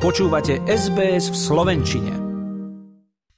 Počúvate SBS v Slovenčine.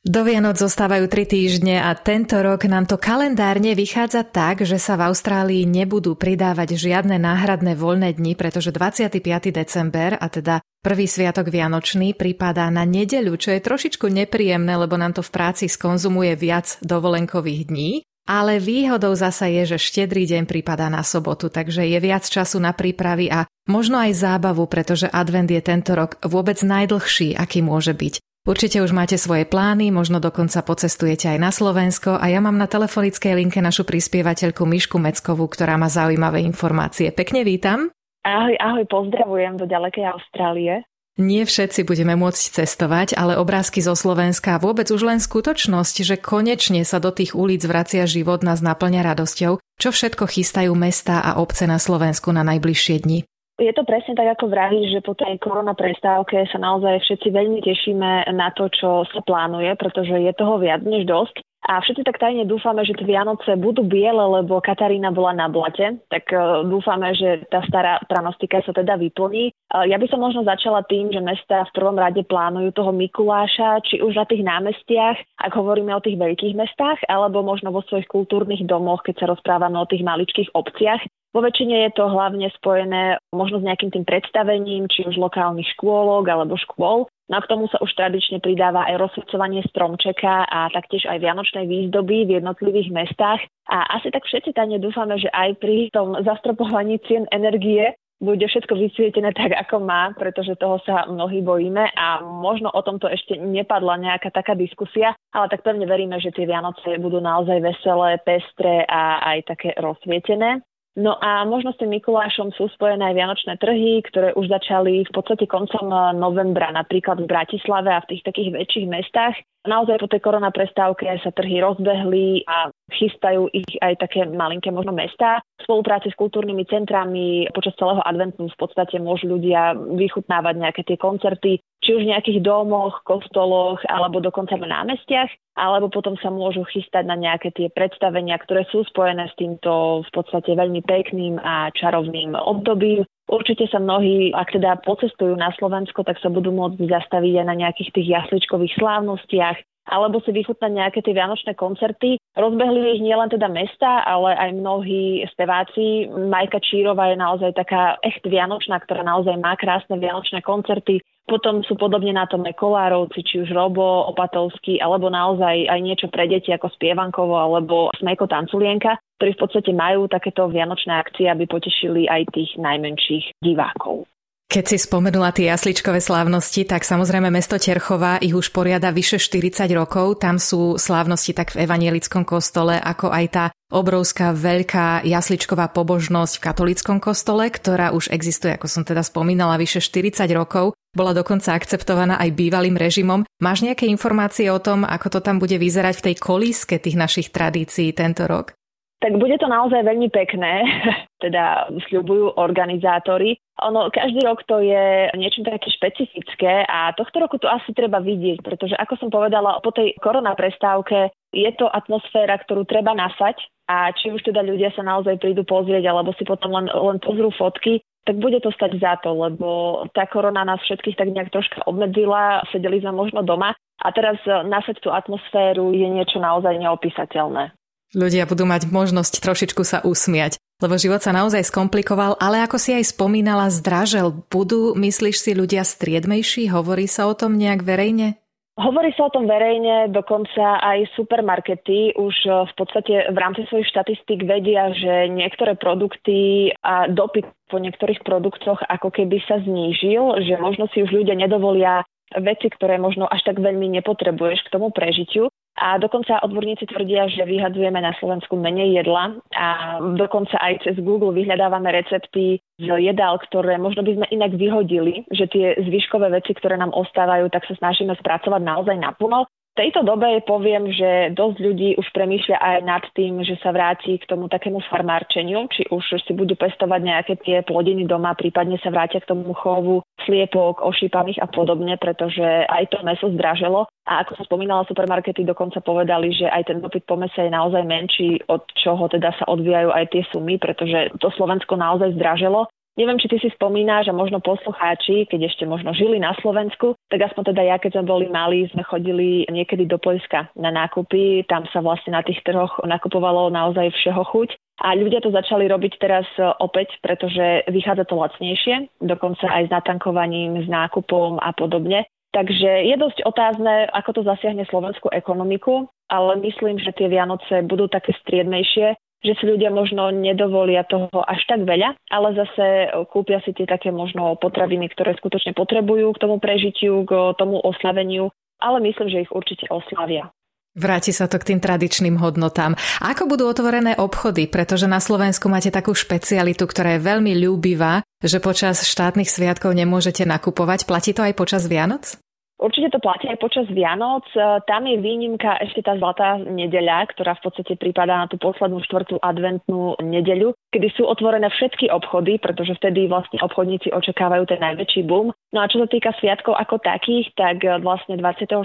Do Vianoc zostávajú tri týždne a tento rok nám to kalendárne vychádza tak, že sa v Austrálii nebudú pridávať žiadne náhradné voľné dni, pretože 25. december, a teda prvý sviatok Vianočný, pripadá na nedeľu, čo je trošičku nepríjemné, lebo nám to v práci skonzumuje viac dovolenkových dní. Ale výhodou zasa je, že štedrý deň pripadá na sobotu, takže je viac času na prípravy a možno aj zábavu, pretože advent je tento rok vôbec najdlhší, aký môže byť. Určite už máte svoje plány, možno dokonca pocestujete aj na Slovensko a ja mám na telefonickej linke našu prispievateľku Mišku Meckovú, ktorá má zaujímavé informácie. Pekne vítam. Ahoj, ahoj, pozdravujem do ďalekej Austrálie. Nie všetci budeme môcť cestovať, ale obrázky zo Slovenska vôbec už len skutočnosť, že konečne sa do tých ulic vracia život nás naplňa radosťou, čo všetko chystajú mesta a obce na Slovensku na najbližšie dni. Je to presne tak, ako vravíš, že po tej korona prestávke sa naozaj všetci veľmi tešíme na to, čo sa plánuje, pretože je toho viac než dosť. A všetci tak tajne dúfame, že tie Vianoce budú biele, lebo Katarína bola na blate, tak uh, dúfame, že tá stará pranostika sa teda vyplní. Uh, ja by som možno začala tým, že mesta v prvom rade plánujú toho Mikuláša, či už na tých námestiach, ak hovoríme o tých veľkých mestách, alebo možno vo svojich kultúrnych domoch, keď sa rozprávame o tých maličkých obciach. Vo väčšine je to hlavne spojené možno s nejakým tým predstavením, či už lokálnych škôlok alebo škôl. No a k tomu sa už tradične pridáva aj rozsvecovanie stromčeka a taktiež aj vianočnej výzdoby v jednotlivých mestách. A asi tak všetci tajne dúfame, že aj pri tom zastropovaní cien energie bude všetko vysvietené tak, ako má, pretože toho sa mnohí bojíme a možno o tomto ešte nepadla nejaká taká diskusia, ale tak pevne veríme, že tie Vianoce budú naozaj veselé, pestré a aj také rozsvietené. No a možno s tým Mikulášom sú spojené aj vianočné trhy, ktoré už začali v podstate koncom novembra, napríklad v Bratislave a v tých takých väčších mestách. Naozaj po tej korona prestávke sa trhy rozbehli a chystajú ich aj také malinké možno mestá. V spolupráci s kultúrnymi centrami počas celého adventu v podstate môžu ľudia vychutnávať nejaké tie koncerty, či už v nejakých domoch, kostoloch alebo dokonca v námestiach, alebo potom sa môžu chystať na nejaké tie predstavenia, ktoré sú spojené s týmto v podstate veľmi pekným a čarovným obdobím. Určite sa mnohí, ak teda pocestujú na Slovensko, tak sa budú môcť zastaviť aj na nejakých tých jasličkových slávnostiach, alebo si vychutnať nejaké tie vianočné koncerty. Rozbehli ich nielen teda mesta, ale aj mnohí speváci. Majka Čírova je naozaj taká echt vianočná, ktorá naozaj má krásne vianočné koncerty. Potom sú podobne na tom Kolárovci, či už Robo, Opatovský, alebo naozaj aj niečo pre deti ako Spievankovo alebo Smejko Tanculienka, ktorí v podstate majú takéto vianočné akcie, aby potešili aj tých najmenších divákov. Keď si spomenula tie jasličkové slávnosti, tak samozrejme mesto Terchová ich už poriada vyše 40 rokov. Tam sú slávnosti tak v evanielickom kostole, ako aj tá obrovská veľká jasličková pobožnosť v katolickom kostole, ktorá už existuje, ako som teda spomínala, vyše 40 rokov. Bola dokonca akceptovaná aj bývalým režimom. Máš nejaké informácie o tom, ako to tam bude vyzerať v tej kolíske tých našich tradícií tento rok? Tak bude to naozaj veľmi pekné, teda sľubujú organizátori. Ono, každý rok to je niečo také špecifické a tohto roku to asi treba vidieť, pretože ako som povedala, po tej korona prestávke je to atmosféra, ktorú treba nasať a či už teda ľudia sa naozaj prídu pozrieť alebo si potom len, len pozrú fotky, tak bude to stať za to, lebo tá korona nás všetkých tak nejak troška obmedzila, sedeli sme možno doma a teraz nasať tú atmosféru je niečo naozaj neopísateľné. Ľudia budú mať možnosť trošičku sa usmiať, lebo život sa naozaj skomplikoval, ale ako si aj spomínala, zdražel. Budú, myslíš si, ľudia striedmejší? Hovorí sa o tom nejak verejne? Hovorí sa o tom verejne, dokonca aj supermarkety už eh, v podstate v rámci svojich štatistík vedia, že niektoré produkty a dopyt po niektorých produktoch ako keby sa znížil, že možno si už ľudia nedovolia veci, ktoré možno až tak veľmi nepotrebuješ k tomu prežitiu. A dokonca odborníci tvrdia, že vyhadzujeme na Slovensku menej jedla a dokonca aj cez Google vyhľadávame recepty z jedál, ktoré možno by sme inak vyhodili, že tie zvyškové veci, ktoré nám ostávajú, tak sa snažíme spracovať naozaj naplno. V tejto dobe poviem, že dosť ľudí už premýšľa aj nad tým, že sa vráti k tomu takému farmárčeniu, či už si budú pestovať nejaké tie plodiny doma, prípadne sa vrátia k tomu chovu sliepok, ošípaných a podobne, pretože aj to meso zdraželo. A ako som spomínala, supermarkety dokonca povedali, že aj ten dopyt po mese je naozaj menší, od čoho teda sa odvíjajú aj tie sumy, pretože to Slovensko naozaj zdraželo. Neviem, či ty si spomínaš a možno poslucháči, keď ešte možno žili na Slovensku, tak aspoň teda ja, keď sme boli mali, sme chodili niekedy do Poľska na nákupy. Tam sa vlastne na tých trhoch nakupovalo naozaj všeho chuť. A ľudia to začali robiť teraz e, opäť, pretože vychádza to lacnejšie, dokonca aj s natankovaním, s nákupom a podobne. Takže je dosť otázne, ako to zasiahne slovenskú ekonomiku, ale myslím, že tie Vianoce budú také striednejšie že si ľudia možno nedovolia toho až tak veľa, ale zase kúpia si tie také možno potraviny, ktoré skutočne potrebujú k tomu prežitiu, k tomu oslaveniu, ale myslím, že ich určite oslavia. Vráti sa to k tým tradičným hodnotám. Ako budú otvorené obchody? Pretože na Slovensku máte takú špecialitu, ktorá je veľmi ľúbivá, že počas štátnych sviatkov nemôžete nakupovať. Platí to aj počas Vianoc? Určite to platí aj počas Vianoc. E, tam je výnimka ešte tá zlatá nedeľa, ktorá v podstate prípada na tú poslednú štvrtú adventnú nedeľu, kedy sú otvorené všetky obchody, pretože vtedy vlastne obchodníci očakávajú ten najväčší boom. No a čo sa týka sviatkov ako takých, tak e, vlastne 24.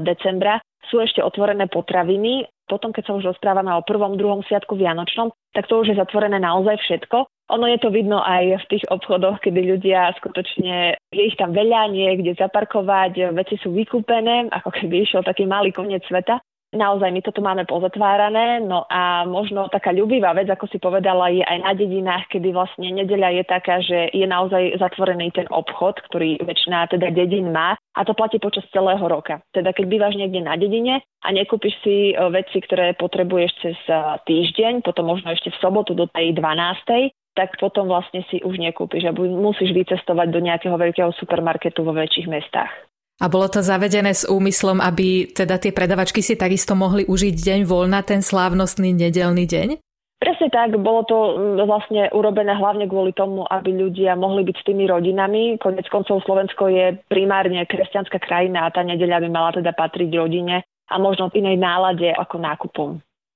decembra sú ešte otvorené potraviny. Potom, keď sa už rozprávame o prvom, druhom sviatku Vianočnom, tak to už je zatvorené naozaj všetko. Ono je to vidno aj v tých obchodoch, kedy ľudia skutočne, je ich tam veľa, niekde zaparkovať, veci sú vykúpené, ako keby išiel taký malý koniec sveta naozaj my toto máme pozatvárané, no a možno taká ľubivá vec, ako si povedala, je aj na dedinách, kedy vlastne nedeľa je taká, že je naozaj zatvorený ten obchod, ktorý väčšina teda dedin má a to platí počas celého roka. Teda keď bývaš niekde na dedine a nekúpiš si e, veci, ktoré potrebuješ cez e, týždeň, potom možno ešte v sobotu do tej 12 tak potom vlastne si už nekúpiš a musíš vycestovať do nejakého veľkého supermarketu vo väčších mestách. A bolo to zavedené s úmyslom, aby teda tie predavačky si takisto mohli užiť deň voľna, ten slávnostný nedelný deň? Presne tak, bolo to mm, vlastne urobené hlavne kvôli tomu, aby ľudia mohli byť s tými rodinami. Konec koncov Slovensko je primárne kresťanská krajina a tá nedeľa by mala teda patriť rodine a možno v inej nálade ako nákupom.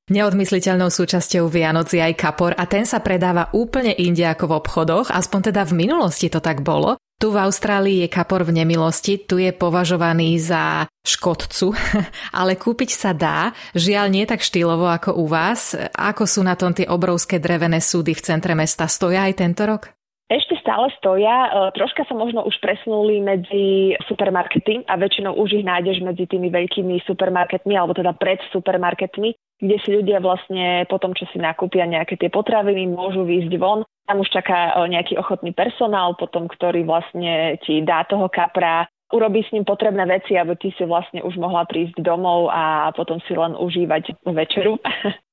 Neodmysliteľnou súčasťou Vianoc je aj kapor a ten sa predáva úplne inde ako v obchodoch, aspoň teda v minulosti to tak bolo. Tu v Austrálii je kapor v nemilosti, tu je považovaný za škodcu, ale kúpiť sa dá, žiaľ nie tak štýlovo ako u vás. Ako sú na tom tie obrovské drevené súdy v centre mesta? Stoja aj tento rok? Ešte stále stoja, e, troška sa možno už presunuli medzi supermarkety a väčšinou už ich nájdeš medzi tými veľkými supermarketmi alebo teda pred supermarketmi, kde si ľudia vlastne potom, čo si nakúpia nejaké tie potraviny, môžu výjsť von tam už čaká e, nejaký ochotný personál, potom, ktorý vlastne ti dá toho kapra, urobí s ním potrebné veci, aby ty si vlastne už mohla prísť domov a potom si len užívať večeru.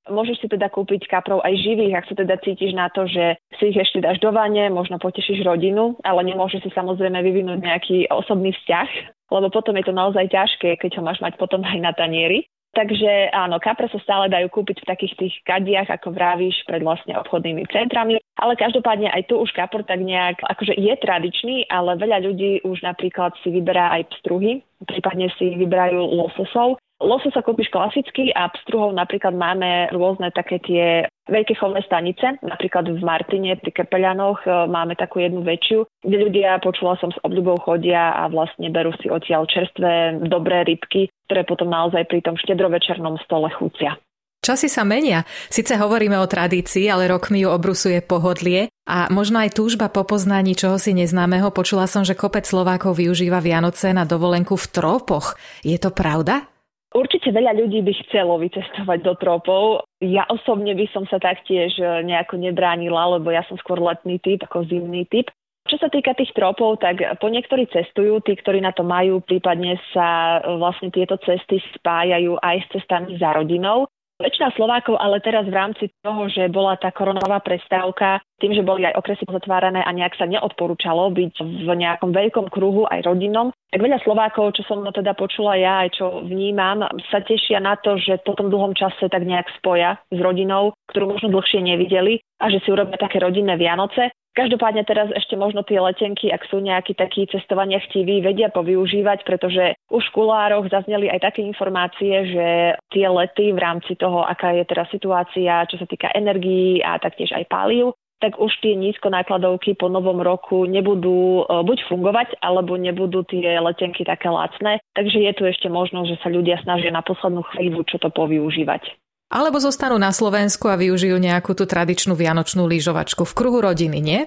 Môžeš si teda kúpiť kaprov aj živých, ak sa teda cítiš na to, že si ich ešte dáš do vane, možno potešíš rodinu, ale nemôžeš si samozrejme vyvinúť nejaký osobný vzťah, lebo potom je to naozaj ťažké, keď ho máš mať potom aj na tanieri. Takže áno, kapre sa stále dajú kúpiť v takých tých kadiach, ako vravíš, pred vlastne obchodnými centrami. Ale každopádne aj tu už kapor tak nejak, akože je tradičný, ale veľa ľudí už napríklad si vyberá aj pstruhy, prípadne si vyberajú lososov. Lososa kúpiš klasicky a pstruhov napríklad máme rôzne také tie veľké chovné stanice, napríklad v Martine pri Kepeľanoch e, máme takú jednu väčšiu, kde ľudia, počula som, s obľubou chodia a vlastne berú si odtiaľ čerstvé, dobré rybky, ktoré potom naozaj pri tom štedrovečernom stole chucia. Časy sa menia. Sice hovoríme o tradícii, ale rokmi ju obrusuje pohodlie a možno aj túžba po poznaní čoho si neznámeho. Počula som, že kopec Slovákov využíva Vianoce na dovolenku v trópoch. Je to pravda? Určite veľa ľudí by chcelo vycestovať do tropov. Ja osobne by som sa taktiež nejako nebránila, lebo ja som skôr letný typ ako zimný typ. Čo sa týka tých tropov, tak po niektorí cestujú, tí, ktorí na to majú, prípadne sa vlastne tieto cesty spájajú aj s cestami za rodinou. Väčšina Slovákov ale teraz v rámci toho, že bola tá koronová prestávka, tým, že boli aj okresy zatvárané a nejak sa neodporúčalo byť v nejakom veľkom kruhu aj rodinom, tak veľa Slovákov, čo som teda počula ja, aj čo vnímam, sa tešia na to, že po tom dlhom čase tak nejak spoja s rodinou, ktorú možno dlhšie nevideli a že si urobia také rodinné Vianoce. Každopádne teraz ešte možno tie letenky, ak sú nejakí takí cestovania chtiví, vedia povyužívať, pretože už v kulároch zazneli aj také informácie, že tie lety v rámci toho, aká je teraz situácia, čo sa týka energií a taktiež aj páliv, tak už tie nízkonákladovky po novom roku nebudú e, buď fungovať, alebo nebudú tie letenky také lacné. Takže je tu ešte možnosť, že sa ľudia snažia na poslednú chvíľu čo to povyužívať. Alebo zostanú na Slovensku a využijú nejakú tú tradičnú vianočnú lyžovačku v kruhu rodiny, nie?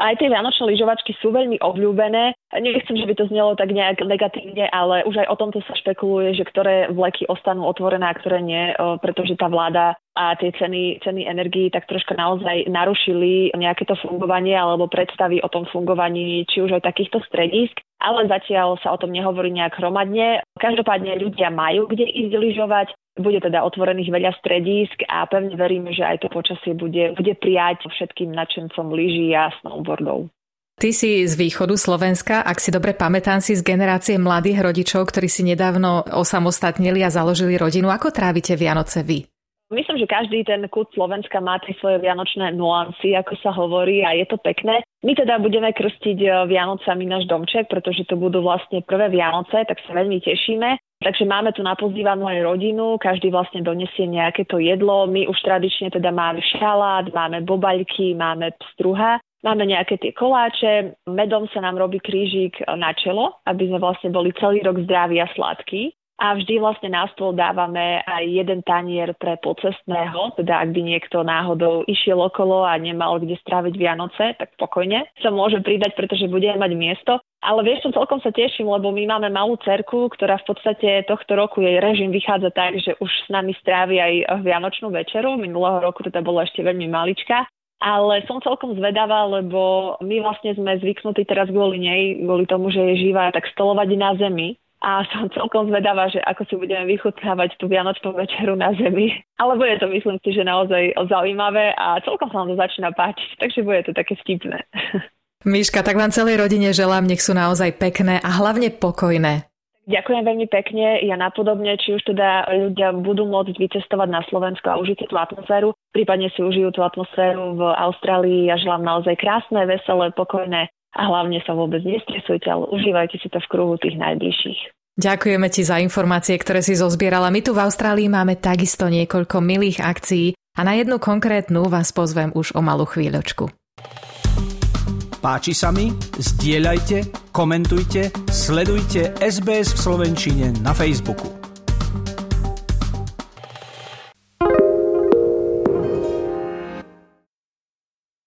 Aj tie vianočné lyžovačky sú veľmi obľúbené. Nechcem, že by to znelo tak nejak negatívne, ale už aj o tomto sa špekuluje, že ktoré vleky ostanú otvorené a ktoré nie, pretože tá vláda a tie ceny, ceny energií tak troška naozaj narušili nejaké to fungovanie alebo predstavy o tom fungovaní či už aj takýchto stredísk ale zatiaľ sa o tom nehovorí nejak hromadne. Každopádne ľudia majú kde ísť lyžovať, bude teda otvorených veľa stredísk a pevne veríme, že aj to počasie bude, bude prijať všetkým nadšencom lyží a snowboardov. Ty si z východu Slovenska, ak si dobre pamätám, si z generácie mladých rodičov, ktorí si nedávno osamostatnili a založili rodinu. Ako trávite Vianoce vy? Myslím, že každý ten kút Slovenska má tie svoje vianočné nuancy, ako sa hovorí, a je to pekné. My teda budeme krstiť e, Vianocami náš domček, pretože to budú vlastne prvé Vianoce, tak sa veľmi tešíme. Takže máme tu napozývanú aj rodinu, každý vlastne donesie nejaké to jedlo. My už tradične teda máme šalát, máme bobaľky, máme pstruha, máme nejaké tie koláče, medom sa nám robí krížik na čelo, aby sme vlastne boli celý rok zdraví a sladkí a vždy vlastne na stôl dávame aj jeden tanier pre pocestného, teda ak by niekto náhodou išiel okolo a nemal kde stráviť Vianoce, tak spokojne sa môže pridať, pretože budeme mať miesto. Ale vieš, čo celkom sa teším, lebo my máme malú cerku, ktorá v podstate tohto roku jej režim vychádza tak, že už s nami strávi aj Vianočnú večeru. Minulého roku teda bola ešte veľmi malička. Ale som celkom zvedavá, lebo my vlastne sme zvyknutí teraz kvôli nej, kvôli tomu, že je živá, tak stolovať na zemi a som celkom zvedavá, že ako si budeme vychutnávať tú Vianočnú večeru na zemi. Ale bude to, myslím si, že naozaj zaujímavé a celkom sa nám to začína páčiť, takže bude to také vtipné. Miška, tak vám celej rodine želám, nech sú naozaj pekné a hlavne pokojné. Ďakujem veľmi pekne. Ja napodobne, či už teda ľudia budú môcť vycestovať na Slovensko a užiť tú atmosféru, prípadne si užijú tú atmosféru v Austrálii. Ja želám naozaj krásne, veselé, pokojné a hlavne sa vôbec nestresujte, ale užívajte si to v kruhu tých najbližších. Ďakujeme ti za informácie, ktoré si zozbierala. My tu v Austrálii máme takisto niekoľko milých akcií a na jednu konkrétnu vás pozvem už o malú chvíľočku. Páči sa mi? Zdieľajte, komentujte, sledujte SBS v Slovenčine na Facebooku.